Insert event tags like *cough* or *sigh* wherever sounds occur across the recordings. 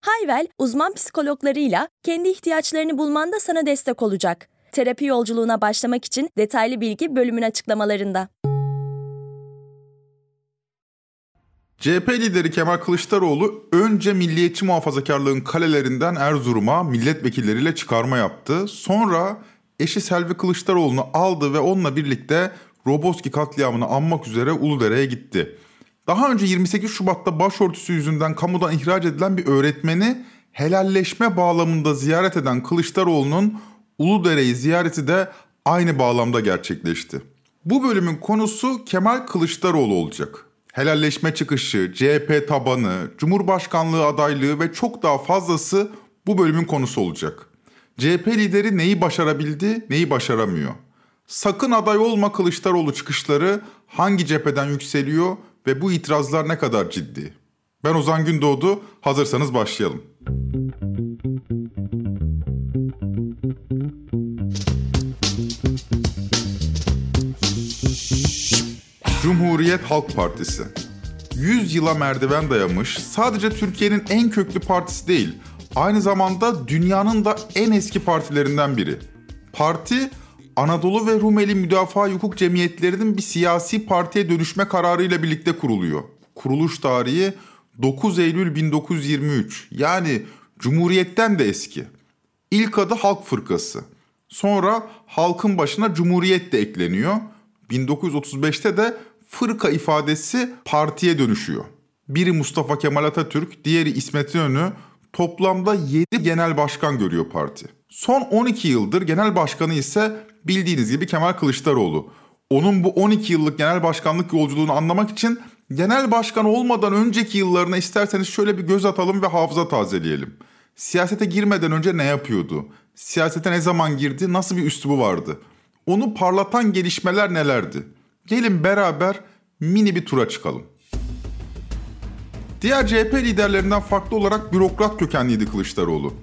Hayvel, uzman psikologlarıyla kendi ihtiyaçlarını bulmanda sana destek olacak. Terapi yolculuğuna başlamak için detaylı bilgi bölümün açıklamalarında. CHP lideri Kemal Kılıçdaroğlu önce milliyetçi muhafazakarlığın kalelerinden Erzurum'a milletvekilleriyle çıkarma yaptı. Sonra eşi Selvi Kılıçdaroğlu'nu aldı ve onunla birlikte Roboski katliamını anmak üzere Uludere'ye gitti. Daha önce 28 Şubat'ta başörtüsü yüzünden kamudan ihraç edilen bir öğretmeni helalleşme bağlamında ziyaret eden Kılıçdaroğlu'nun Uludere'yi ziyareti de aynı bağlamda gerçekleşti. Bu bölümün konusu Kemal Kılıçdaroğlu olacak. Helalleşme çıkışı, CHP tabanı, Cumhurbaşkanlığı adaylığı ve çok daha fazlası bu bölümün konusu olacak. CHP lideri neyi başarabildi, neyi başaramıyor? Sakın aday olma Kılıçdaroğlu çıkışları hangi cepheden yükseliyor ve bu itirazlar ne kadar ciddi? Ben Ozan Gündoğdu, hazırsanız başlayalım. Cumhuriyet Halk Partisi 100 yıla merdiven dayamış, sadece Türkiye'nin en köklü partisi değil, aynı zamanda dünyanın da en eski partilerinden biri. Parti, Anadolu ve Rumeli Müdafaa Hukuk Cemiyetlerinin bir siyasi partiye dönüşme kararıyla birlikte kuruluyor. Kuruluş tarihi 9 Eylül 1923 yani Cumhuriyet'ten de eski. İlk adı Halk Fırkası. Sonra halkın başına Cumhuriyet de ekleniyor. 1935'te de fırka ifadesi partiye dönüşüyor. Biri Mustafa Kemal Atatürk, diğeri İsmet İnönü toplamda 7 genel başkan görüyor parti. Son 12 yıldır genel başkanı ise bildiğiniz gibi Kemal Kılıçdaroğlu. Onun bu 12 yıllık genel başkanlık yolculuğunu anlamak için genel başkan olmadan önceki yıllarına isterseniz şöyle bir göz atalım ve hafıza tazeleyelim. Siyasete girmeden önce ne yapıyordu? Siyasete ne zaman girdi? Nasıl bir üslubu vardı? Onu parlatan gelişmeler nelerdi? Gelin beraber mini bir tura çıkalım. Diğer CHP liderlerinden farklı olarak bürokrat kökenliydi Kılıçdaroğlu.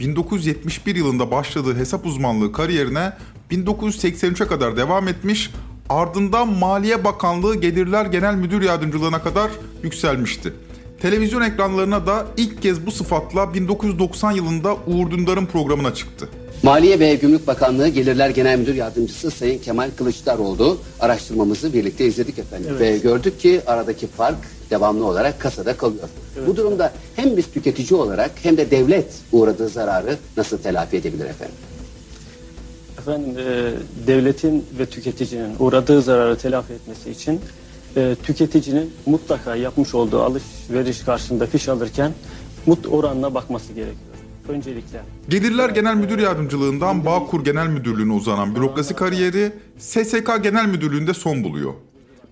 1971 yılında başladığı hesap uzmanlığı kariyerine 1983'e kadar devam etmiş, ardından Maliye Bakanlığı Gelirler Genel Müdür Yardımcılığına kadar yükselmişti. Televizyon ekranlarına da ilk kez bu sıfatla 1990 yılında Uğur Dündar'ın programına çıktı. Maliye ve Gümrük Bakanlığı Gelirler Genel Müdür Yardımcısı Sayın Kemal Kılıçdaroğlu araştırmamızı birlikte izledik efendim. Evet. Ve gördük ki aradaki fark devamlı olarak kasada kalıyor. Evet. Bu durumda hem biz tüketici olarak hem de devlet uğradığı zararı nasıl telafi edebilir efendim? Efendim e, devletin ve tüketicinin uğradığı zararı telafi etmesi için e, tüketicinin mutlaka yapmış olduğu alışveriş karşında fiş alırken mut oranına bakması gerekiyor öncelikle. Gelirler Genel Müdür Yardımcılığından Bağkur Genel Müdürlüğü'ne uzanan bürokrasi kariyeri SSK Genel Müdürlüğü'nde son buluyor.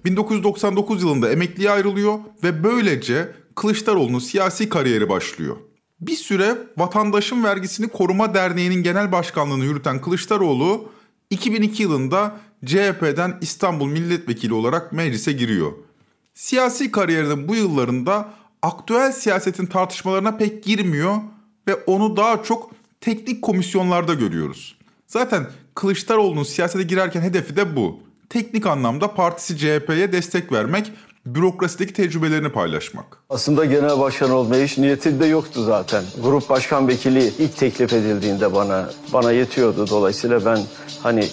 1999 yılında emekliye ayrılıyor ve böylece Kılıçdaroğlu'nun siyasi kariyeri başlıyor. Bir süre Vatandaşın Vergisini Koruma Derneği'nin genel başkanlığını yürüten Kılıçdaroğlu 2002 yılında CHP'den İstanbul Milletvekili olarak meclise giriyor. Siyasi kariyerinin bu yıllarında aktüel siyasetin tartışmalarına pek girmiyor ve onu daha çok teknik komisyonlarda görüyoruz. Zaten Kılıçdaroğlu'nun siyasete girerken hedefi de bu. Teknik anlamda partisi CHP'ye destek vermek, bürokrasideki tecrübelerini paylaşmak. Aslında genel başkan olmaya hiç niyetinde yoktu zaten. Grup başkan vekili ilk teklif edildiğinde bana bana yetiyordu. Dolayısıyla ben hani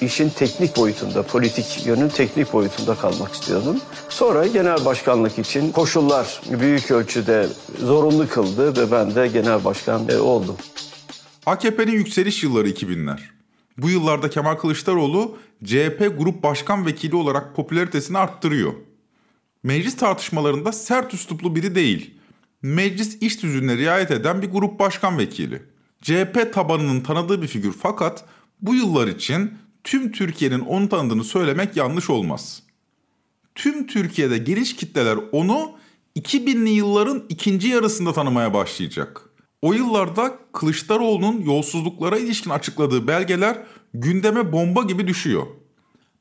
işin teknik boyutunda, politik yönün teknik boyutunda kalmak istiyordum. Sonra genel başkanlık için koşullar büyük ölçüde zorunlu kıldı ve ben de genel başkan e, oldum. AKP'nin yükseliş yılları 2000'ler. Bu yıllarda Kemal Kılıçdaroğlu CHP Grup Başkan Vekili olarak popülaritesini arttırıyor. Meclis tartışmalarında sert üsluplu biri değil. Meclis iş düzenine riayet eden bir grup başkan vekili. CHP tabanının tanıdığı bir figür fakat bu yıllar için tüm Türkiye'nin onu tanıdığını söylemek yanlış olmaz. Tüm Türkiye'de geniş kitleler onu 2000'li yılların ikinci yarısında tanımaya başlayacak. O yıllarda Kılıçdaroğlu'nun yolsuzluklara ilişkin açıkladığı belgeler gündeme bomba gibi düşüyor.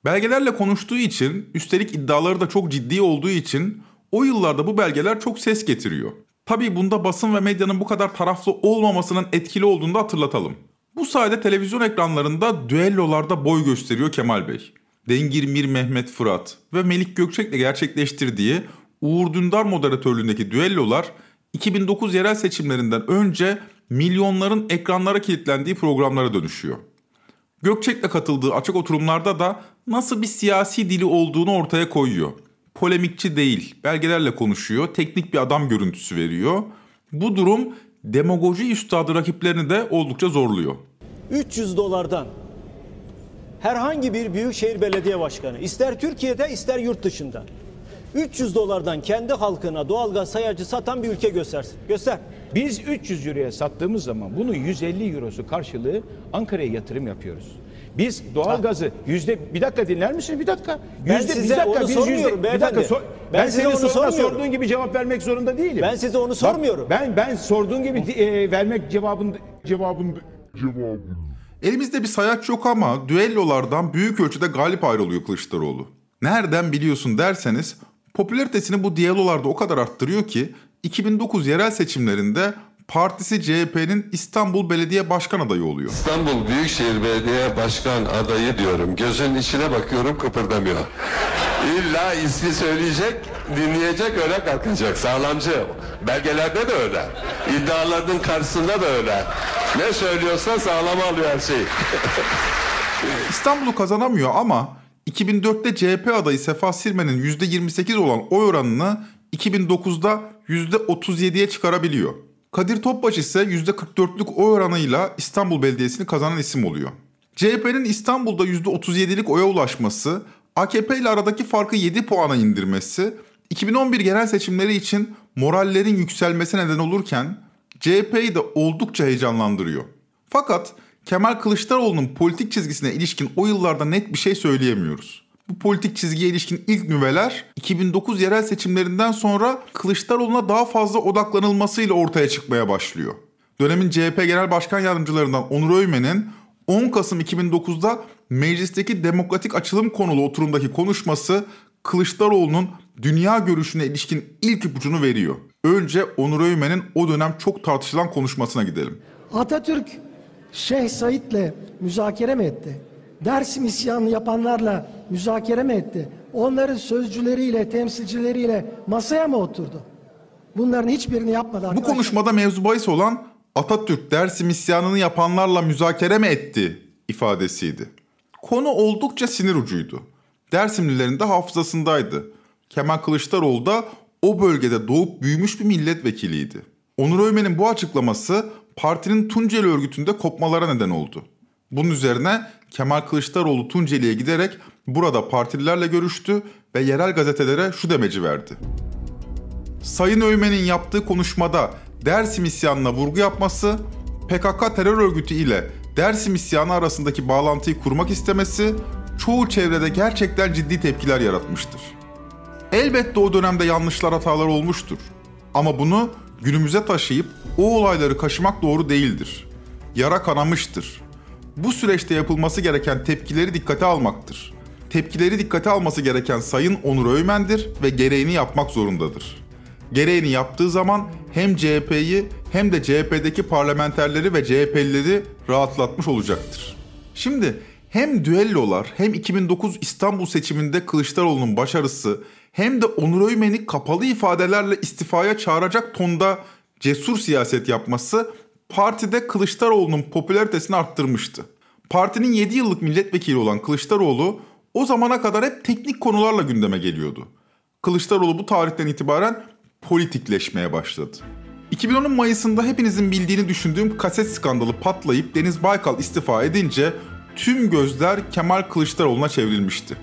Belgelerle konuştuğu için, üstelik iddiaları da çok ciddi olduğu için o yıllarda bu belgeler çok ses getiriyor. Tabii bunda basın ve medyanın bu kadar taraflı olmamasının etkili olduğunu da hatırlatalım. Bu sayede televizyon ekranlarında düellolarda boy gösteriyor Kemal Bey. Dengir Mir Mehmet Fırat ve Melik Gökçek'le gerçekleştirdiği Uğur Dündar moderatörlüğündeki düellolar 2009 yerel seçimlerinden önce milyonların ekranlara kilitlendiği programlara dönüşüyor. Gökçek'le katıldığı açık oturumlarda da nasıl bir siyasi dili olduğunu ortaya koyuyor. Polemikçi değil, belgelerle konuşuyor, teknik bir adam görüntüsü veriyor. Bu durum demagoji üstadı rakiplerini de oldukça zorluyor. 300 dolardan herhangi bir büyükşehir belediye başkanı ister Türkiye'de ister yurt dışında 300 dolardan kendi halkına doğalgaz sayacı satan bir ülke göstersin. Göster. Biz 300 euroya sattığımız zaman bunun 150 eurosu karşılığı Ankara'ya yatırım yapıyoruz. Biz doğalgazı yüzde bir dakika dinler misin? Bir dakika. Ben Yüzde size bir dakika onu biz sormuyorum yüzde bir dakika. sor- Ben ben, size onu soruna sormuyorum. sorduğun gibi cevap vermek zorunda değilim. Ben size onu Bak, sormuyorum. ben ben sorduğun gibi e, vermek cevabın cevabın Elimizde bir sayaç yok ama düellolardan büyük ölçüde galip ayrılıyor Kılıçdaroğlu. Nereden biliyorsun derseniz popülaritesini bu diyalolarda o kadar arttırıyor ki 2009 yerel seçimlerinde partisi CHP'nin İstanbul Belediye Başkan adayı oluyor. İstanbul Büyükşehir Belediye Başkan adayı diyorum. Gözünün içine bakıyorum kıpırdamıyor. İlla ismi söyleyecek, dinleyecek öyle kalkacak. Sağlamcı. Belgelerde de öyle. İddiaların karşısında da öyle. Ne söylüyorsa sağlam alıyor her şeyi. İstanbul'u kazanamıyor ama 2004'te CHP adayı Sefa Sirmen'in %28 olan oy oranını 2009'da %37'ye çıkarabiliyor. Kadir Topbaş ise %44'lük oy oranıyla İstanbul Belediyesi'ni kazanan isim oluyor. CHP'nin İstanbul'da %37'lik oya ulaşması, AKP ile aradaki farkı 7 puana indirmesi, 2011 genel seçimleri için morallerin yükselmesi neden olurken CHP'yi de oldukça heyecanlandırıyor. Fakat Kemal Kılıçdaroğlu'nun politik çizgisine ilişkin o yıllarda net bir şey söyleyemiyoruz. Bu politik çizgiye ilişkin ilk nüveler 2009 yerel seçimlerinden sonra Kılıçdaroğlu'na daha fazla odaklanılmasıyla ortaya çıkmaya başlıyor. Dönemin CHP Genel Başkan Yardımcılarından Onur Öymen'in 10 Kasım 2009'da meclisteki demokratik açılım konulu oturumdaki konuşması Kılıçdaroğlu'nun dünya görüşüne ilişkin ilk ipucunu veriyor. Önce Onur Öymen'in o dönem çok tartışılan konuşmasına gidelim. Atatürk Şeyh Said'le müzakere mi etti? Dersim isyanını yapanlarla müzakere mi etti? Onların sözcüleriyle, temsilcileriyle masaya mı oturdu? Bunların hiçbirini yapmadı Bu arkadaşlar. konuşmada mevzu bahis olan Atatürk Dersim isyanını yapanlarla müzakere mi etti ifadesiydi. Konu oldukça sinir ucuydu. Dersimlilerin de hafızasındaydı. Kemal Kılıçdaroğlu da o bölgede doğup büyümüş bir milletvekiliydi. Onur Öymen'in bu açıklaması partinin Tunceli örgütünde kopmalara neden oldu. Bunun üzerine Kemal Kılıçdaroğlu Tunceli'ye giderek burada partililerle görüştü ve yerel gazetelere şu demeci verdi. Sayın Öymen'in yaptığı konuşmada Dersim isyanına vurgu yapması, PKK terör örgütü ile Dersim isyanı arasındaki bağlantıyı kurmak istemesi çoğu çevrede gerçekten ciddi tepkiler yaratmıştır. Elbette o dönemde yanlışlar hatalar olmuştur. Ama bunu günümüze taşıyıp o olayları kaşımak doğru değildir. Yara kanamıştır. Bu süreçte yapılması gereken tepkileri dikkate almaktır. Tepkileri dikkate alması gereken Sayın Onur Öymen'dir ve gereğini yapmak zorundadır. Gereğini yaptığı zaman hem CHP'yi hem de CHP'deki parlamenterleri ve CHP'lileri rahatlatmış olacaktır. Şimdi hem düellolar hem 2009 İstanbul seçiminde Kılıçdaroğlu'nun başarısı hem de Onur Öymen'i kapalı ifadelerle istifaya çağıracak tonda cesur siyaset yapması partide Kılıçdaroğlu'nun popülaritesini arttırmıştı. Partinin 7 yıllık milletvekili olan Kılıçdaroğlu o zamana kadar hep teknik konularla gündeme geliyordu. Kılıçdaroğlu bu tarihten itibaren politikleşmeye başladı. 2010'un Mayıs'ında hepinizin bildiğini düşündüğüm kaset skandalı patlayıp Deniz Baykal istifa edince tüm gözler Kemal Kılıçdaroğlu'na çevrilmişti.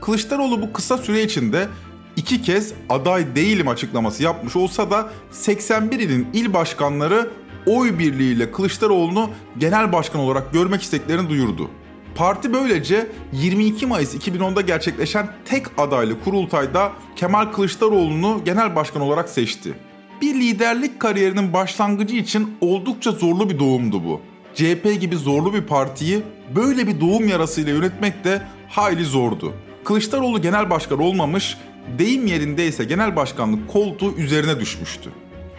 Kılıçdaroğlu bu kısa süre içinde iki kez aday değilim açıklaması yapmış olsa da 81 ilin il başkanları oy birliğiyle Kılıçdaroğlu'nu genel başkan olarak görmek isteklerini duyurdu. Parti böylece 22 Mayıs 2010'da gerçekleşen tek adaylı kurultayda Kemal Kılıçdaroğlu'nu genel başkan olarak seçti. Bir liderlik kariyerinin başlangıcı için oldukça zorlu bir doğumdu bu. CHP gibi zorlu bir partiyi böyle bir doğum yarasıyla yönetmek de hayli zordu. Kılıçdaroğlu genel başkan olmamış, deyim yerindeyse genel başkanlık koltuğu üzerine düşmüştü.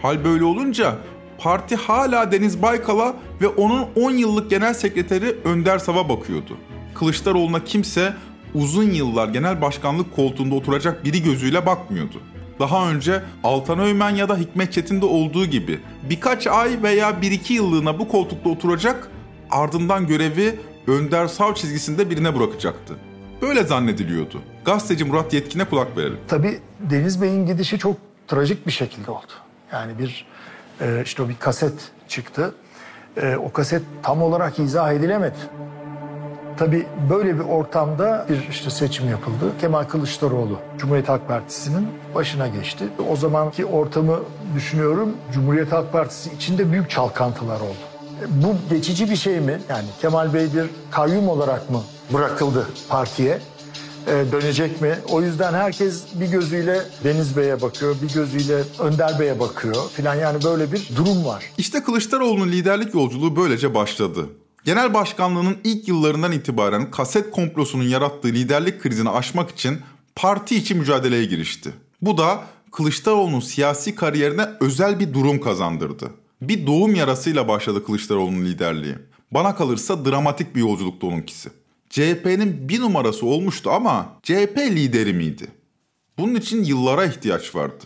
Hal böyle olunca parti hala Deniz Baykal'a ve onun 10 yıllık genel sekreteri Önder Sav'a bakıyordu. Kılıçdaroğlu'na kimse uzun yıllar genel başkanlık koltuğunda oturacak biri gözüyle bakmıyordu. Daha önce Altan Öymen ya da Hikmet Çetin'de olduğu gibi birkaç ay veya 1-2 yıllığına bu koltukta oturacak ardından görevi Önder Sav çizgisinde birine bırakacaktı. Böyle zannediliyordu. Gazeteci Murat Yetkin'e kulak verelim. Tabii Deniz Bey'in gidişi çok trajik bir şekilde oldu. Yani bir e, işte o bir kaset çıktı. E, o kaset tam olarak izah edilemedi. Tabii böyle bir ortamda bir işte seçim yapıldı. Kemal Kılıçdaroğlu Cumhuriyet Halk Partisi'nin başına geçti. O zamanki ortamı düşünüyorum. Cumhuriyet Halk Partisi içinde büyük çalkantılar oldu. E, Bu geçici bir şey mi? Yani Kemal Bey bir kayyum olarak mı bırakıldı partiye? E, dönecek mi? O yüzden herkes bir gözüyle Deniz Bey'e bakıyor, bir gözüyle Önder Bey'e bakıyor filan yani böyle bir durum var. İşte Kılıçdaroğlu'nun liderlik yolculuğu böylece başladı. Genel başkanlığının ilk yıllarından itibaren kaset komplosunun yarattığı liderlik krizini aşmak için parti içi mücadeleye girişti. Bu da Kılıçdaroğlu'nun siyasi kariyerine özel bir durum kazandırdı. Bir doğum yarasıyla başladı Kılıçdaroğlu'nun liderliği. Bana kalırsa dramatik bir yolculuktu onunkisi. CHP'nin bir numarası olmuştu ama CHP lideri miydi? Bunun için yıllara ihtiyaç vardı.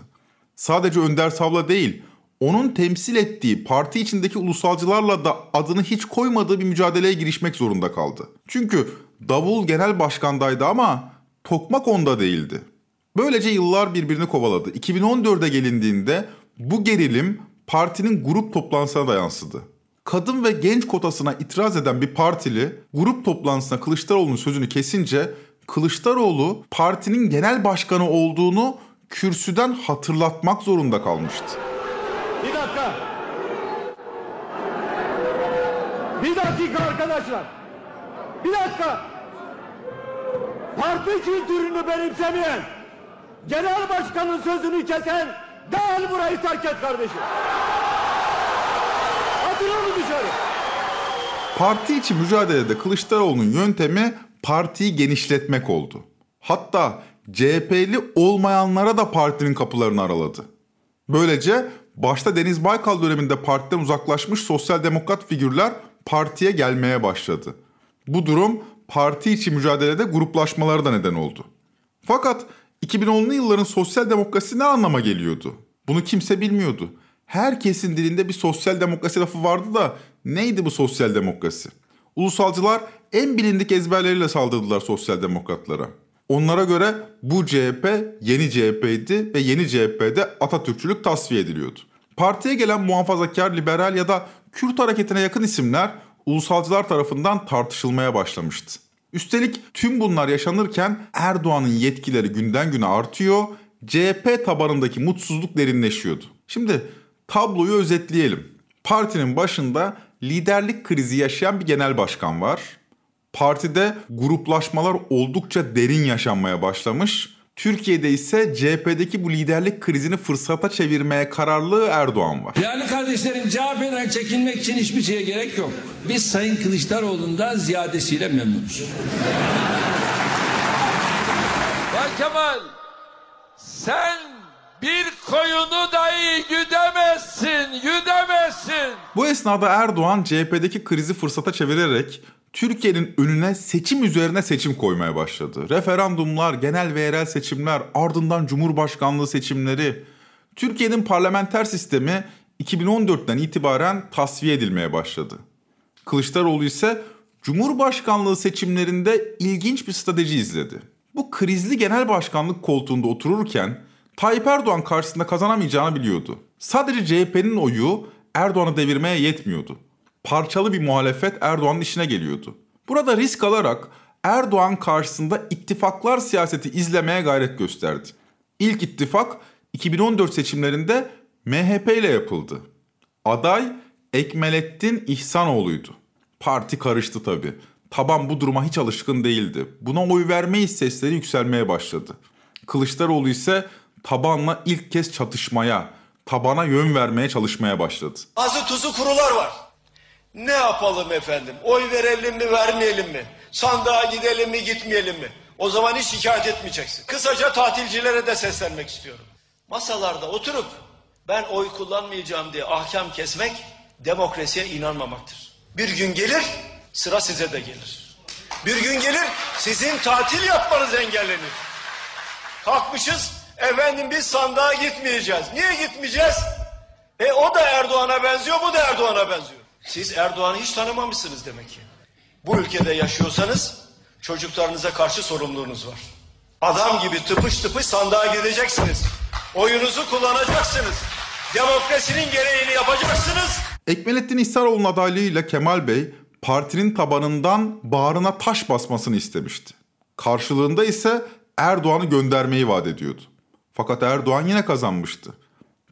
Sadece Önder Sav'la değil, onun temsil ettiği parti içindeki ulusalcılarla da adını hiç koymadığı bir mücadeleye girişmek zorunda kaldı. Çünkü davul genel başkandaydı ama tokmak onda değildi. Böylece yıllar birbirini kovaladı. 2014'e gelindiğinde bu gerilim partinin grup toplantısına da yansıdı. Kadın ve genç kotasına itiraz eden bir partili grup toplantısına Kılıçdaroğlu'nun sözünü kesince Kılıçdaroğlu partinin genel başkanı olduğunu kürsüden hatırlatmak zorunda kalmıştı. Bir dakika. Bir dakika arkadaşlar. Bir dakika. Parti kültürünü benimsemeyen, genel başkanın sözünü kesen derhal burayı terk et kardeşim. Atın onu dışarı. Parti içi mücadelede Kılıçdaroğlu'nun yöntemi partiyi genişletmek oldu. Hatta CHP'li olmayanlara da partinin kapılarını araladı. Böylece başta Deniz Baykal döneminde partiden uzaklaşmış sosyal demokrat figürler partiye gelmeye başladı. Bu durum parti içi mücadelede gruplaşmalara da neden oldu. Fakat 2010'lu yılların sosyal demokrasi ne anlama geliyordu? Bunu kimse bilmiyordu. Herkesin dilinde bir sosyal demokrasi lafı vardı da neydi bu sosyal demokrasi? Ulusalcılar en bilindik ezberleriyle saldırdılar sosyal demokratlara. Onlara göre bu CHP yeni CHP'ydi ve yeni CHP'de Atatürkçülük tasfiye ediliyordu. Partiye gelen muhafazakar, liberal ya da Kürt hareketine yakın isimler ulusalcılar tarafından tartışılmaya başlamıştı. Üstelik tüm bunlar yaşanırken Erdoğan'ın yetkileri günden güne artıyor, CHP tabanındaki mutsuzluk derinleşiyordu. Şimdi tabloyu özetleyelim. Partinin başında liderlik krizi yaşayan bir genel başkan var. Partide gruplaşmalar oldukça derin yaşanmaya başlamış. Türkiye'de ise CHP'deki bu liderlik krizini fırsata çevirmeye kararlı Erdoğan var. Değerli kardeşlerim CHP'den çekinmek için hiçbir şeye gerek yok. Biz Sayın Kılıçdaroğlu'ndan ziyadesiyle memnunuz. Bay Kemal sen bir koyunu dahi güdemezsin, güdemezsin. Bu esnada Erdoğan CHP'deki krizi fırsata çevirerek Türkiye'nin önüne seçim üzerine seçim koymaya başladı. Referandumlar, genel ve yerel seçimler, ardından Cumhurbaşkanlığı seçimleri. Türkiye'nin parlamenter sistemi 2014'ten itibaren tasfiye edilmeye başladı. Kılıçdaroğlu ise Cumhurbaşkanlığı seçimlerinde ilginç bir strateji izledi. Bu krizli genel başkanlık koltuğunda otururken Tayyip Erdoğan karşısında kazanamayacağını biliyordu. Sadece CHP'nin oyu Erdoğan'ı devirmeye yetmiyordu. Parçalı bir muhalefet Erdoğan'ın işine geliyordu. Burada risk alarak Erdoğan karşısında ittifaklar siyaseti izlemeye gayret gösterdi. İlk ittifak 2014 seçimlerinde MHP ile yapıldı. Aday Ekmelettin İhsanoğlu'ydu. Parti karıştı tabii. Taban bu duruma hiç alışkın değildi. Buna oy vermeyiz sesleri yükselmeye başladı. Kılıçdaroğlu ise tabanla ilk kez çatışmaya, tabana yön vermeye çalışmaya başladı. Azı tuzu kurular var. Ne yapalım efendim? Oy verelim mi vermeyelim mi? Sandığa gidelim mi gitmeyelim mi? O zaman hiç şikayet etmeyeceksin. Kısaca tatilcilere de seslenmek istiyorum. Masalarda oturup ben oy kullanmayacağım diye ahkam kesmek demokrasiye inanmamaktır. Bir gün gelir sıra size de gelir. Bir gün gelir sizin tatil yapmanız engellenir. Kalkmışız efendim biz sandığa gitmeyeceğiz. Niye gitmeyeceğiz? E o da Erdoğan'a benziyor bu da Erdoğan'a benziyor. Siz Erdoğan'ı hiç tanımamışsınız demek ki. Bu ülkede yaşıyorsanız çocuklarınıza karşı sorumluluğunuz var. Adam gibi tıpış tıpış sandığa gideceksiniz. Oyunuzu kullanacaksınız. Demokrasinin gereğini yapacaksınız. Ekmelettin İhsanoğlu'nun adaylığıyla Kemal Bey partinin tabanından bağrına taş basmasını istemişti. Karşılığında ise Erdoğan'ı göndermeyi vaat ediyordu. Fakat Erdoğan yine kazanmıştı.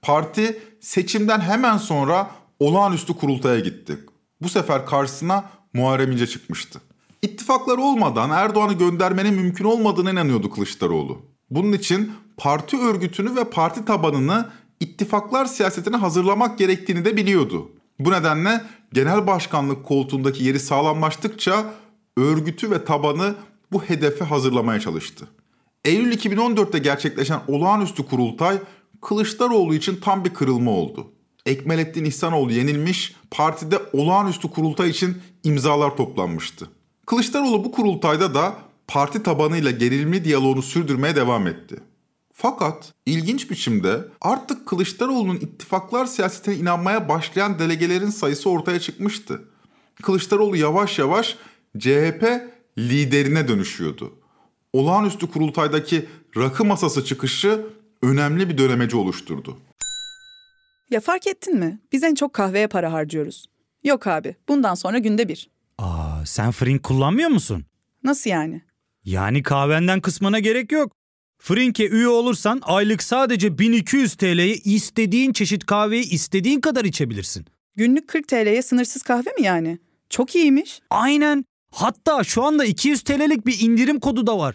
Parti seçimden hemen sonra olağanüstü kurultaya gitti. Bu sefer karşısına Muharrem İnce çıkmıştı. İttifaklar olmadan Erdoğan'ı göndermenin mümkün olmadığına inanıyordu Kılıçdaroğlu. Bunun için parti örgütünü ve parti tabanını ittifaklar siyasetine hazırlamak gerektiğini de biliyordu. Bu nedenle genel başkanlık koltuğundaki yeri sağlamlaştıkça örgütü ve tabanı bu hedefe hazırlamaya çalıştı. Eylül 2014'te gerçekleşen olağanüstü kurultay Kılıçdaroğlu için tam bir kırılma oldu. Ekmelettin İhsanoğlu yenilmiş, partide olağanüstü kurultay için imzalar toplanmıştı. Kılıçdaroğlu bu kurultayda da parti tabanıyla gerilimli diyaloğunu sürdürmeye devam etti. Fakat ilginç biçimde artık Kılıçdaroğlu'nun ittifaklar siyasetine inanmaya başlayan delegelerin sayısı ortaya çıkmıştı. Kılıçdaroğlu yavaş yavaş CHP liderine dönüşüyordu. Olağanüstü kurultaydaki rakı masası çıkışı önemli bir dönemeci oluşturdu. Ya fark ettin mi? Biz en çok kahveye para harcıyoruz. Yok abi, bundan sonra günde bir. Aa, sen Frink kullanmıyor musun? Nasıl yani? Yani kahvenden kısmına gerek yok. Frink'e üye olursan aylık sadece 1200 TL'ye istediğin çeşit kahveyi istediğin kadar içebilirsin. Günlük 40 TL'ye sınırsız kahve mi yani? Çok iyiymiş. Aynen. Hatta şu anda 200 TL'lik bir indirim kodu da var.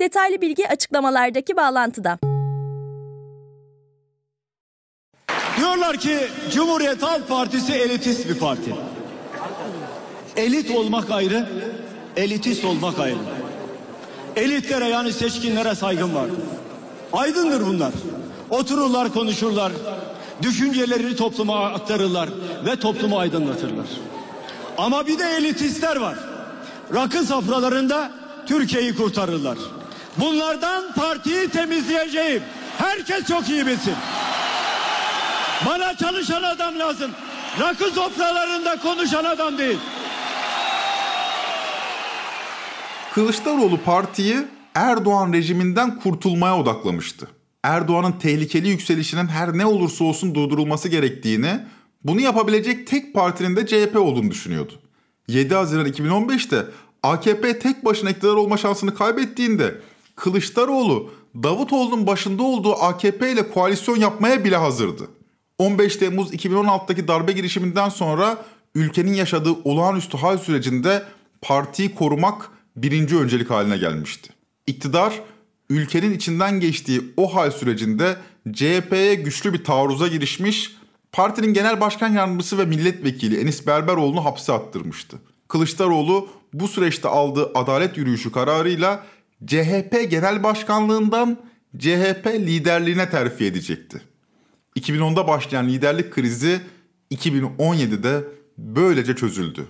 Detaylı bilgi açıklamalardaki bağlantıda. Diyorlar ki Cumhuriyet Halk Partisi elitist bir parti. Elit olmak ayrı, elitist olmak ayrı. Elitlere yani seçkinlere saygım var. Aydındır bunlar. Otururlar konuşurlar. Düşüncelerini topluma aktarırlar ve toplumu aydınlatırlar. Ama bir de elitistler var. Rakı safralarında Türkiye'yi kurtarırlar. Bunlardan partiyi temizleyeceğim. Herkes çok iyi bilsin. Bana çalışan adam lazım. Rakı sofralarında konuşan adam değil. Kılıçdaroğlu partiyi Erdoğan rejiminden kurtulmaya odaklamıştı. Erdoğan'ın tehlikeli yükselişinin her ne olursa olsun durdurulması gerektiğini, bunu yapabilecek tek partinin de CHP olduğunu düşünüyordu. 7 Haziran 2015'te AKP tek başına iktidar olma şansını kaybettiğinde Kılıçdaroğlu Davutoğlu'nun başında olduğu AKP ile koalisyon yapmaya bile hazırdı. 15 Temmuz 2016'daki darbe girişiminden sonra ülkenin yaşadığı olağanüstü hal sürecinde partiyi korumak birinci öncelik haline gelmişti. İktidar ülkenin içinden geçtiği o hal sürecinde CHP'ye güçlü bir taarruza girişmiş, partinin genel başkan yardımcısı ve milletvekili Enis Berberoğlu'nu hapse attırmıştı. Kılıçdaroğlu bu süreçte aldığı adalet yürüyüşü kararıyla CHP genel başkanlığından CHP liderliğine terfi edecekti. 2010'da başlayan liderlik krizi 2017'de böylece çözüldü.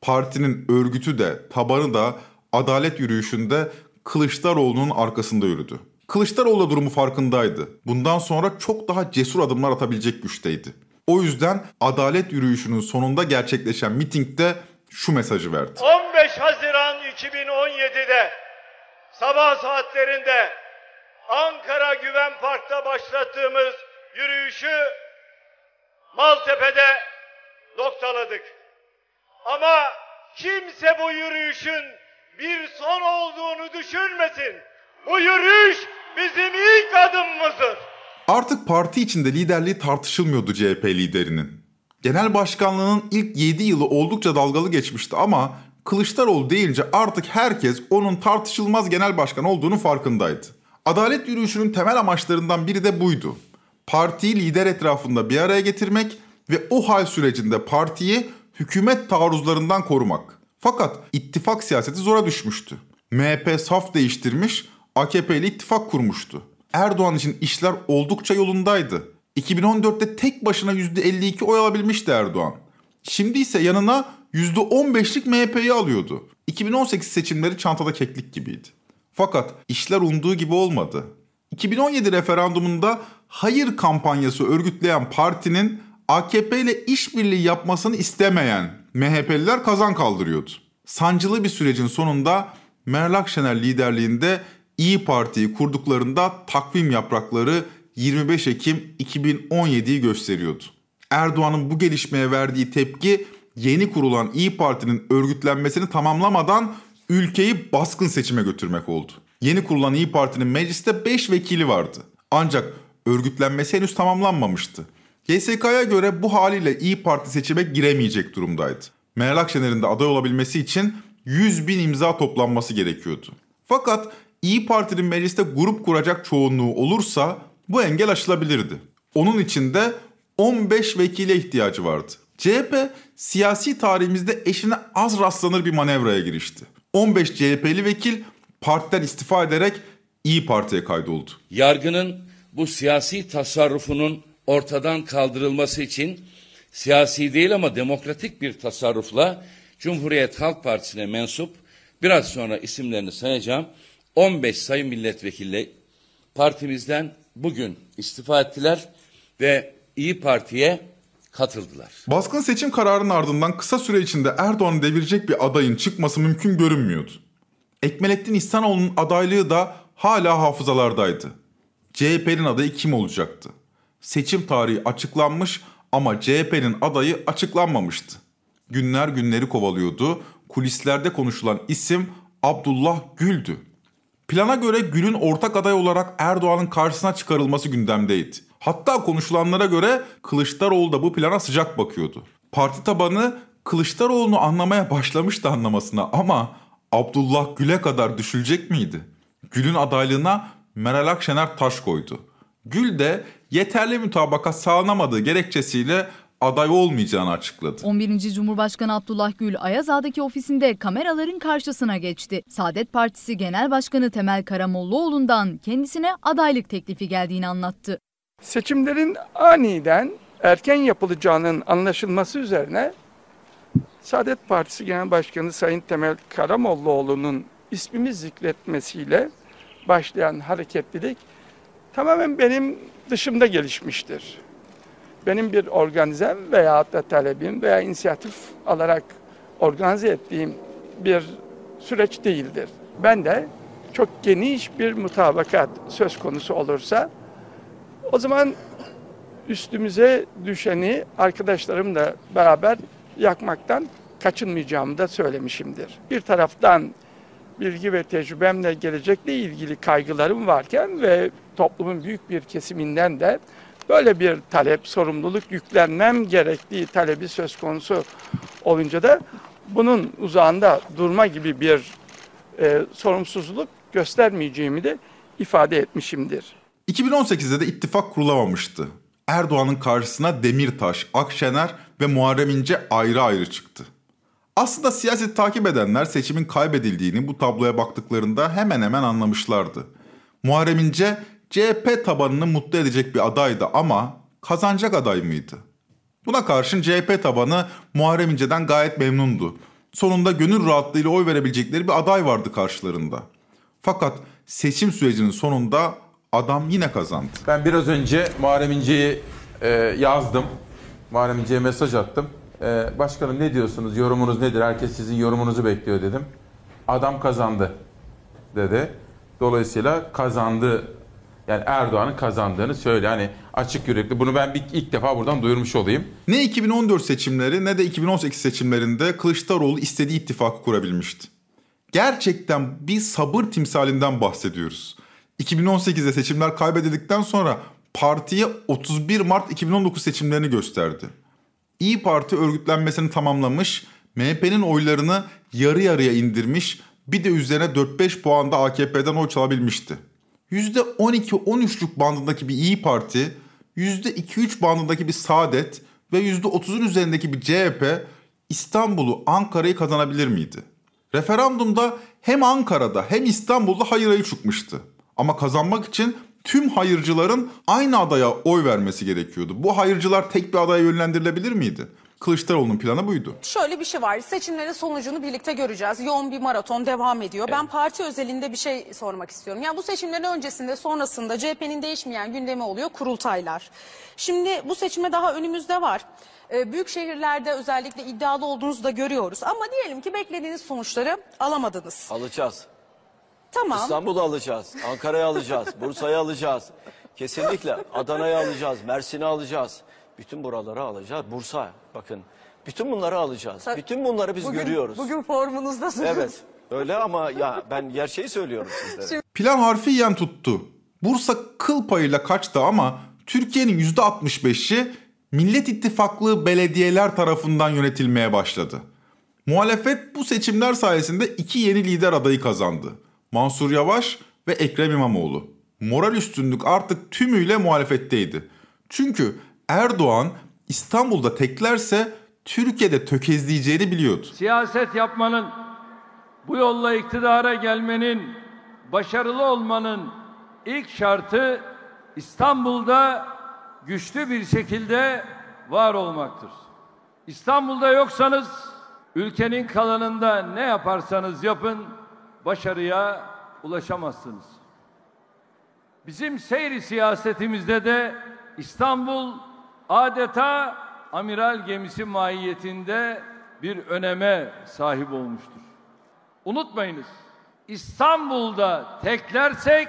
Partinin örgütü de tabanı da adalet yürüyüşünde Kılıçdaroğlu'nun arkasında yürüdü. Kılıçdaroğlu durumu farkındaydı. Bundan sonra çok daha cesur adımlar atabilecek güçteydi. O yüzden adalet yürüyüşünün sonunda gerçekleşen mitingde şu mesajı verdi. 15 Haziran 2017'de sabah saatlerinde Ankara Güven Park'ta başlattığımız yürüyüşü Maltepe'de noktaladık. Ama kimse bu yürüyüşün bir son olduğunu düşünmesin. Bu yürüyüş bizim ilk adımımızdır. Artık parti içinde liderliği tartışılmıyordu CHP liderinin. Genel başkanlığının ilk 7 yılı oldukça dalgalı geçmişti ama Kılıçdaroğlu deyince artık herkes onun tartışılmaz genel başkan olduğunu farkındaydı. Adalet yürüyüşünün temel amaçlarından biri de buydu. Partiyi lider etrafında bir araya getirmek ve o hal sürecinde partiyi hükümet taarruzlarından korumak. Fakat ittifak siyaseti zora düşmüştü. MHP saf değiştirmiş, AKP ile ittifak kurmuştu. Erdoğan için işler oldukça yolundaydı. 2014'te tek başına %52 oy alabilmişti Erdoğan. Şimdi ise yanına %15'lik MHP'yi alıyordu. 2018 seçimleri çantada keklik gibiydi. Fakat işler umduğu gibi olmadı. 2017 referandumunda hayır kampanyası örgütleyen partinin AKP ile işbirliği yapmasını istemeyen MHP'liler kazan kaldırıyordu. Sancılı bir sürecin sonunda Meral Akşener liderliğinde İyi Parti'yi kurduklarında takvim yaprakları 25 Ekim 2017'yi gösteriyordu. Erdoğan'ın bu gelişmeye verdiği tepki yeni kurulan İyi Parti'nin örgütlenmesini tamamlamadan ülkeyi baskın seçime götürmek oldu. Yeni kurulan İyi Parti'nin mecliste 5 vekili vardı. Ancak örgütlenmesi henüz tamamlanmamıştı. GSK'ya göre bu haliyle İyi Parti seçime giremeyecek durumdaydı. Meral Akşener'in de aday olabilmesi için 100 bin imza toplanması gerekiyordu. Fakat İyi Parti'nin mecliste grup kuracak çoğunluğu olursa bu engel aşılabilirdi. Onun için de 15 vekile ihtiyacı vardı. CHP siyasi tarihimizde eşine az rastlanır bir manevraya girişti. 15 CHP'li vekil partiden istifa ederek İyi Parti'ye kaydoldu. Yargının bu siyasi tasarrufunun ortadan kaldırılması için siyasi değil ama demokratik bir tasarrufla Cumhuriyet Halk Partisi'ne mensup biraz sonra isimlerini sayacağım 15 sayın milletvekili partimizden bugün istifa ettiler ve İyi Parti'ye katıldılar. Baskın seçim kararının ardından kısa süre içinde Erdoğan'ı devirecek bir adayın çıkması mümkün görünmüyordu. Ekmelettin İhsanoğlu'nun adaylığı da hala hafızalardaydı. CHP'nin adayı kim olacaktı? Seçim tarihi açıklanmış ama CHP'nin adayı açıklanmamıştı. Günler günleri kovalıyordu. Kulislerde konuşulan isim Abdullah Gül'dü. Plana göre Gül'ün ortak aday olarak Erdoğan'ın karşısına çıkarılması gündemdeydi. Hatta konuşulanlara göre Kılıçdaroğlu da bu plana sıcak bakıyordu. Parti tabanı Kılıçdaroğlu'nu anlamaya başlamıştı anlamasına ama Abdullah Gül'e kadar düşülecek miydi? Gül'ün adaylığına Meral Akşener taş koydu. Gül de yeterli mütabakat sağlanamadığı gerekçesiyle aday olmayacağını açıkladı. 11. Cumhurbaşkanı Abdullah Gül Ayazağ'daki ofisinde kameraların karşısına geçti. Saadet Partisi Genel Başkanı Temel Karamollaoğlu'ndan kendisine adaylık teklifi geldiğini anlattı. Seçimlerin aniden erken yapılacağının anlaşılması üzerine Saadet Partisi Genel Başkanı Sayın Temel Karamollaoğlu'nun ismimi zikretmesiyle başlayan hareketlilik tamamen benim dışımda gelişmiştir. Benim bir organizem veya da talebim veya inisiyatif alarak organize ettiğim bir süreç değildir. Ben de çok geniş bir mutabakat söz konusu olursa o zaman üstümüze düşeni arkadaşlarımla beraber yakmaktan kaçınmayacağımı da söylemişimdir. Bir taraftan bilgi ve tecrübemle gelecekle ilgili kaygılarım varken ve toplumun büyük bir kesiminden de böyle bir talep, sorumluluk yüklenmem gerektiği talebi söz konusu olunca da bunun uzağında durma gibi bir e, sorumsuzluk göstermeyeceğimi de ifade etmişimdir. 2018'de de ittifak kurulamamıştı. Erdoğan'ın karşısına Demirtaş, Akşener ve Muharrem İnce ayrı ayrı çıktı. Aslında siyaset takip edenler seçimin kaybedildiğini bu tabloya baktıklarında hemen hemen anlamışlardı. Muharrem İnce CHP tabanını mutlu edecek bir adaydı ama kazanacak aday mıydı? Buna karşın CHP tabanı Muharrem İnce'den gayet memnundu. Sonunda gönül rahatlığıyla oy verebilecekleri bir aday vardı karşılarında. Fakat seçim sürecinin sonunda adam yine kazandı. Ben biraz önce Muharrem İnce'yi e, yazdım. Muharrem İnce'ye mesaj attım. E, başkanım ne diyorsunuz, yorumunuz nedir? Herkes sizin yorumunuzu bekliyor dedim. Adam kazandı dedi. Dolayısıyla kazandı Yani Erdoğan'ın kazandığını söyle. Hani açık yürekli. Bunu ben bir, ilk defa buradan duyurmuş olayım. Ne 2014 seçimleri ne de 2018 seçimlerinde Kılıçdaroğlu istediği ittifakı kurabilmişti. Gerçekten bir sabır timsalinden bahsediyoruz. 2018'de seçimler kaybedildikten sonra partiye 31 Mart 2019 seçimlerini gösterdi. İyi Parti örgütlenmesini tamamlamış, MHP'nin oylarını yarı yarıya indirmiş, bir de üzerine 4-5 puanda AKP'den oy çalabilmişti. %12-13'lük bandındaki bir İyi Parti, %2-3 bandındaki bir Saadet ve %30'un üzerindeki bir CHP İstanbul'u, Ankara'yı kazanabilir miydi? Referandumda hem Ankara'da hem İstanbul'da hayır ayı çıkmıştı. Ama kazanmak için tüm hayırcıların aynı adaya oy vermesi gerekiyordu. Bu hayırcılar tek bir adaya yönlendirilebilir miydi? Kılıçdaroğlu'nun planı buydu. Şöyle bir şey var. Seçimlerin sonucunu birlikte göreceğiz. Yoğun bir maraton devam ediyor. Ben parti özelinde bir şey sormak istiyorum. Yani bu seçimlerin öncesinde sonrasında CHP'nin değişmeyen gündemi oluyor kurultaylar. Şimdi bu seçime daha önümüzde var. Ee, büyük şehirlerde özellikle iddialı olduğunuzu da görüyoruz. Ama diyelim ki beklediğiniz sonuçları alamadınız. Alacağız. Tamam. İstanbul'u alacağız. Ankara'yı alacağız. *laughs* Bursa'yı alacağız. Kesinlikle Adana'yı alacağız. Mersin'i alacağız. Bütün buraları alacağız. Bursa bakın. Bütün bunları alacağız. Tabii. Bütün bunları biz Bugün- görüyoruz. Bugün formunuzdasınız. Evet. Öyle ama ya ben gerçeği söylüyorum sizlere. Plan harfiyen tuttu. Bursa kıl payıyla kaçtı ama Türkiye'nin %65'i Millet İttifaklığı belediyeler tarafından yönetilmeye başladı. Muhalefet bu seçimler sayesinde iki yeni lider adayı kazandı. Mansur Yavaş ve Ekrem İmamoğlu. Moral üstünlük artık tümüyle muhalefetteydi. Çünkü Erdoğan İstanbul'da teklerse Türkiye'de tökezleyeceğini biliyordu. Siyaset yapmanın, bu yolla iktidara gelmenin, başarılı olmanın ilk şartı İstanbul'da güçlü bir şekilde var olmaktır. İstanbul'da yoksanız ülkenin kalanında ne yaparsanız yapın başarıya ulaşamazsınız. Bizim seyri siyasetimizde de İstanbul adeta amiral gemisi mahiyetinde bir öneme sahip olmuştur. Unutmayınız, İstanbul'da teklersek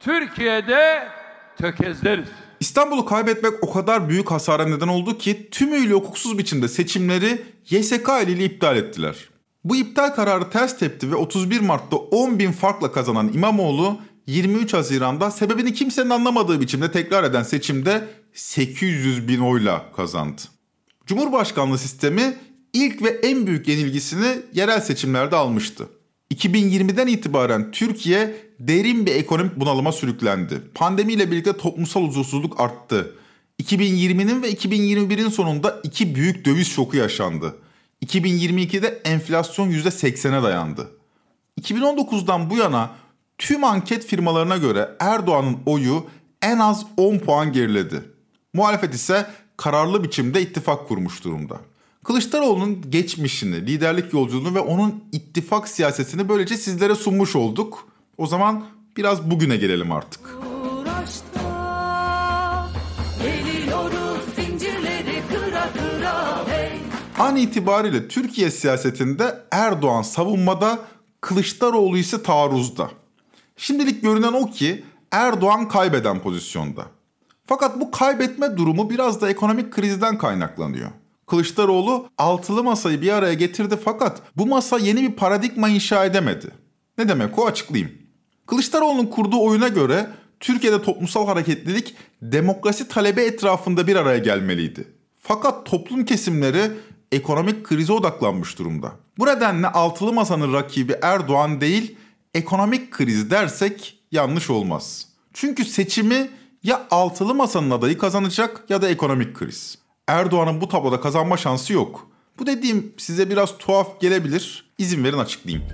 Türkiye'de tökezleriz. İstanbul'u kaybetmek o kadar büyük hasara neden oldu ki tümüyle hukuksuz biçimde seçimleri YSK eliyle iptal ettiler. Bu iptal kararı ters tepti ve 31 Mart'ta 10 bin farkla kazanan İmamoğlu 23 Haziran'da sebebini kimsenin anlamadığı biçimde tekrar eden seçimde 800 bin oyla kazandı. Cumhurbaşkanlığı sistemi ilk ve en büyük yenilgisini yerel seçimlerde almıştı. 2020'den itibaren Türkiye derin bir ekonomik bunalıma sürüklendi. Pandemiyle birlikte toplumsal huzursuzluk arttı. 2020'nin ve 2021'in sonunda iki büyük döviz şoku yaşandı. 2022'de enflasyon %80'e dayandı. 2019'dan bu yana tüm anket firmalarına göre Erdoğan'ın oyu en az 10 puan geriledi. Muhalefet ise kararlı biçimde ittifak kurmuş durumda. Kılıçdaroğlu'nun geçmişini, liderlik yolculuğunu ve onun ittifak siyasetini böylece sizlere sunmuş olduk. O zaman biraz bugüne gelelim artık. An itibariyle Türkiye siyasetinde Erdoğan savunmada, Kılıçdaroğlu ise taarruzda. Şimdilik görünen o ki Erdoğan kaybeden pozisyonda. Fakat bu kaybetme durumu biraz da ekonomik krizden kaynaklanıyor. Kılıçdaroğlu altılı masayı bir araya getirdi fakat bu masa yeni bir paradigma inşa edemedi. Ne demek o açıklayayım. Kılıçdaroğlu'nun kurduğu oyuna göre Türkiye'de toplumsal hareketlilik demokrasi talebi etrafında bir araya gelmeliydi. Fakat toplum kesimleri ekonomik krize odaklanmış durumda. Bu nedenle altılı masanın rakibi Erdoğan değil, ekonomik kriz dersek yanlış olmaz. Çünkü seçimi ya altılı masanın adayı kazanacak ya da ekonomik kriz. Erdoğan'ın bu tabloda kazanma şansı yok. Bu dediğim size biraz tuhaf gelebilir. İzin verin açıklayayım.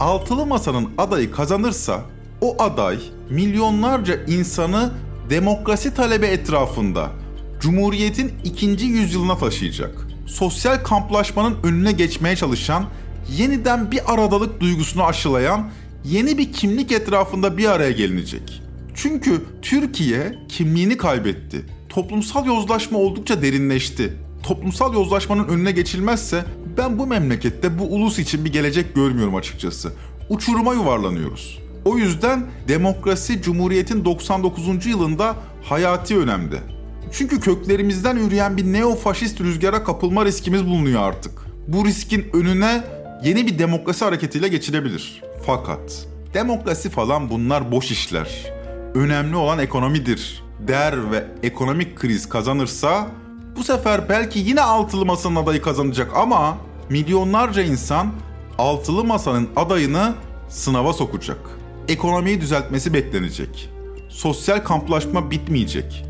Altılı masanın adayı kazanırsa o aday milyonlarca insanı demokrasi talebi etrafında Cumhuriyet'in ikinci yüzyılına taşıyacak. Sosyal kamplaşmanın önüne geçmeye çalışan, yeniden bir aradalık duygusunu aşılayan yeni bir kimlik etrafında bir araya gelinecek. Çünkü Türkiye kimliğini kaybetti. Toplumsal yozlaşma oldukça derinleşti. Toplumsal yozlaşmanın önüne geçilmezse ben bu memlekette bu ulus için bir gelecek görmüyorum açıkçası. Uçuruma yuvarlanıyoruz. O yüzden demokrasi Cumhuriyet'in 99. yılında hayati önemde. Çünkü köklerimizden üreyen bir neofaşist rüzgara kapılma riskimiz bulunuyor artık. Bu riskin önüne yeni bir demokrasi hareketiyle geçilebilir. Fakat demokrasi falan bunlar boş işler. Önemli olan ekonomidir. Der ve ekonomik kriz kazanırsa bu sefer belki yine altılı masanın adayı kazanacak ama milyonlarca insan altılı masanın adayını sınava sokacak. Ekonomiyi düzeltmesi beklenecek. Sosyal kamplaşma bitmeyecek.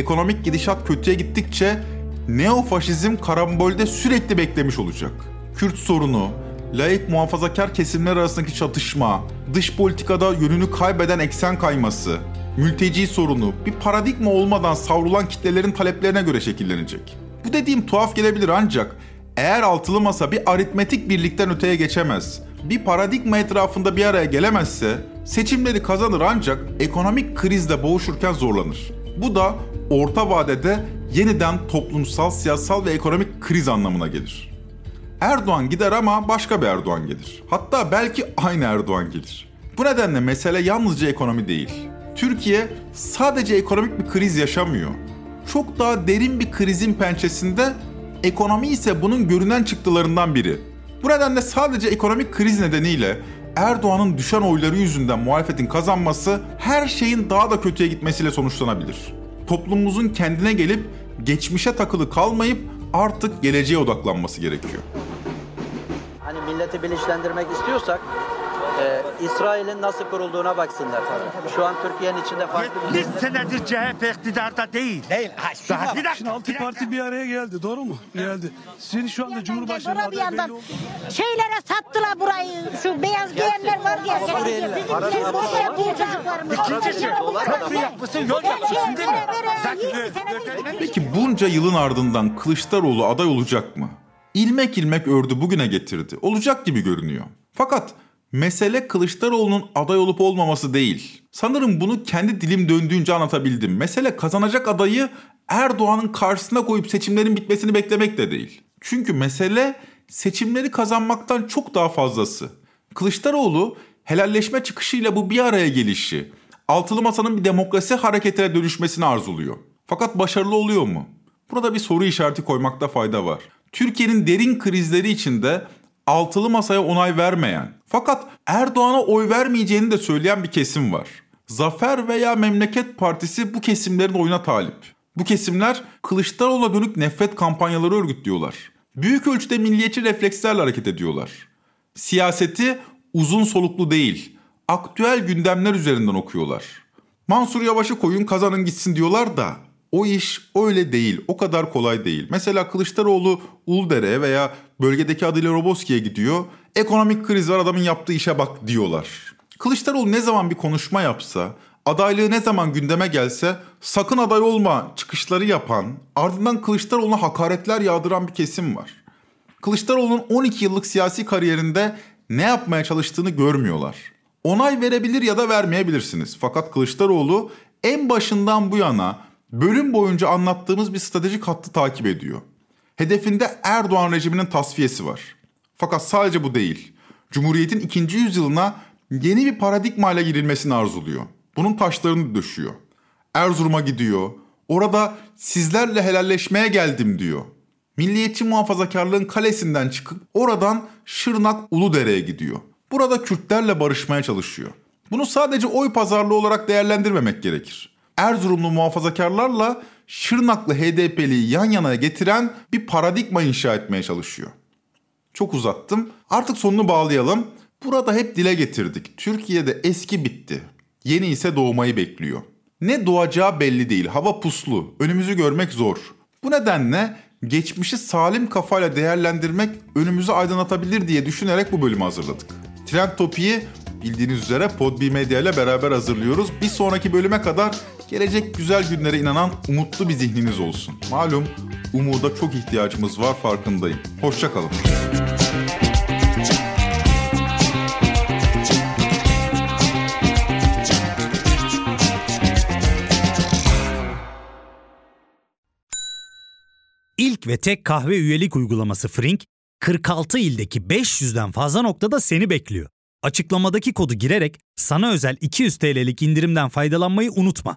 Ekonomik gidişat kötüye gittikçe neofaşizm karambolde sürekli beklemiş olacak. Kürt sorunu, laik muhafazakar kesimler arasındaki çatışma, dış politikada yönünü kaybeden eksen kayması, mülteci sorunu bir paradigma olmadan savrulan kitlelerin taleplerine göre şekillenecek. Bu dediğim tuhaf gelebilir ancak eğer altılı masa bir aritmetik birlikten öteye geçemez, bir paradigma etrafında bir araya gelemezse seçimleri kazanır ancak ekonomik krizle boğuşurken zorlanır. Bu da orta vadede yeniden toplumsal, siyasal ve ekonomik kriz anlamına gelir. Erdoğan gider ama başka bir Erdoğan gelir. Hatta belki aynı Erdoğan gelir. Bu nedenle mesele yalnızca ekonomi değil. Türkiye sadece ekonomik bir kriz yaşamıyor. Çok daha derin bir krizin pençesinde ekonomi ise bunun görünen çıktılarından biri. Bu nedenle sadece ekonomik kriz nedeniyle Erdoğan'ın düşen oyları yüzünden muhalefetin kazanması her şeyin daha da kötüye gitmesiyle sonuçlanabilir. Toplumumuzun kendine gelip geçmişe takılı kalmayıp artık geleceğe odaklanması gerekiyor. Hani milleti bilinçlendirmek istiyorsak e, İsrail'in nasıl kurulduğuna baksınlar. Şu an Türkiye'nin içinde farklı bir... 70 senedir CHP iktidarda değil. Değil. Ha, Daha bir dakika. Şimdi altı parti bir araya geldi doğru mu? Geldi. Sizin şu anda Cumhurbaşkanı adayı belli oldu. şeylere sattılar burayı. Şu beyaz giyenler var ya. Ama buraya ne? Bizim Para bizim da- boşa bu çocuklarımız. İkincisi köprü yapmışsın yol yapmışsın değil mi? Zaten Peki bunca yılın ardından Kılıçdaroğlu aday olacak mı? İlmek ilmek ördü bugüne getirdi. Olacak gibi görünüyor. Fakat mesele Kılıçdaroğlu'nun aday olup olmaması değil. Sanırım bunu kendi dilim döndüğünce anlatabildim. Mesele kazanacak adayı Erdoğan'ın karşısına koyup seçimlerin bitmesini beklemek de değil. Çünkü mesele seçimleri kazanmaktan çok daha fazlası. Kılıçdaroğlu helalleşme çıkışıyla bu bir araya gelişi, altılı masanın bir demokrasi hareketine dönüşmesini arzuluyor. Fakat başarılı oluyor mu? Burada bir soru işareti koymakta fayda var. Türkiye'nin derin krizleri içinde altılı masaya onay vermeyen fakat Erdoğan'a oy vermeyeceğini de söyleyen bir kesim var. Zafer veya Memleket Partisi bu kesimlerin oyuna talip. Bu kesimler Kılıçdaroğlu'na dönük nefret kampanyaları örgütlüyorlar. Büyük ölçüde milliyetçi reflekslerle hareket ediyorlar. Siyaseti uzun soluklu değil, aktüel gündemler üzerinden okuyorlar. Mansur Yavaş'ı koyun kazanın gitsin diyorlar da o iş öyle değil, o kadar kolay değil. Mesela Kılıçdaroğlu Uludere veya bölgedeki adıyla Roboski'ye gidiyor. Ekonomik kriz var adamın yaptığı işe bak diyorlar. Kılıçdaroğlu ne zaman bir konuşma yapsa, adaylığı ne zaman gündeme gelse sakın aday olma çıkışları yapan, ardından Kılıçdaroğlu'na hakaretler yağdıran bir kesim var. Kılıçdaroğlu'nun 12 yıllık siyasi kariyerinde ne yapmaya çalıştığını görmüyorlar. Onay verebilir ya da vermeyebilirsiniz. Fakat Kılıçdaroğlu en başından bu yana bölüm boyunca anlattığımız bir stratejik hattı takip ediyor. Hedefinde Erdoğan rejiminin tasfiyesi var. Fakat sadece bu değil. Cumhuriyet'in ikinci yüzyılına yeni bir paradigma ile girilmesini arzuluyor. Bunun taşlarını döşüyor. Erzurum'a gidiyor. Orada sizlerle helalleşmeye geldim diyor. Milliyetçi muhafazakarlığın kalesinden çıkıp oradan Şırnak Uludere'ye gidiyor. Burada Kürtlerle barışmaya çalışıyor. Bunu sadece oy pazarlığı olarak değerlendirmemek gerekir. Erzurumlu muhafazakarlarla Şırnaklı HDP'liyi yan yana getiren bir paradigma inşa etmeye çalışıyor. Çok uzattım. Artık sonunu bağlayalım. Burada hep dile getirdik. Türkiye'de eski bitti. Yeni ise doğmayı bekliyor. Ne doğacağı belli değil. Hava puslu. Önümüzü görmek zor. Bu nedenle geçmişi salim kafayla değerlendirmek önümüzü aydınlatabilir diye düşünerek bu bölümü hazırladık. Trend Topi'yi bildiğiniz üzere Podbi Medya ile beraber hazırlıyoruz. Bir sonraki bölüme kadar gelecek güzel günlere inanan umutlu bir zihniniz olsun. Malum umuda çok ihtiyacımız var farkındayım. Hoşçakalın. İlk ve tek kahve üyelik uygulaması Frink, 46 ildeki 500'den fazla noktada seni bekliyor. Açıklamadaki kodu girerek sana özel 200 TL'lik indirimden faydalanmayı unutma.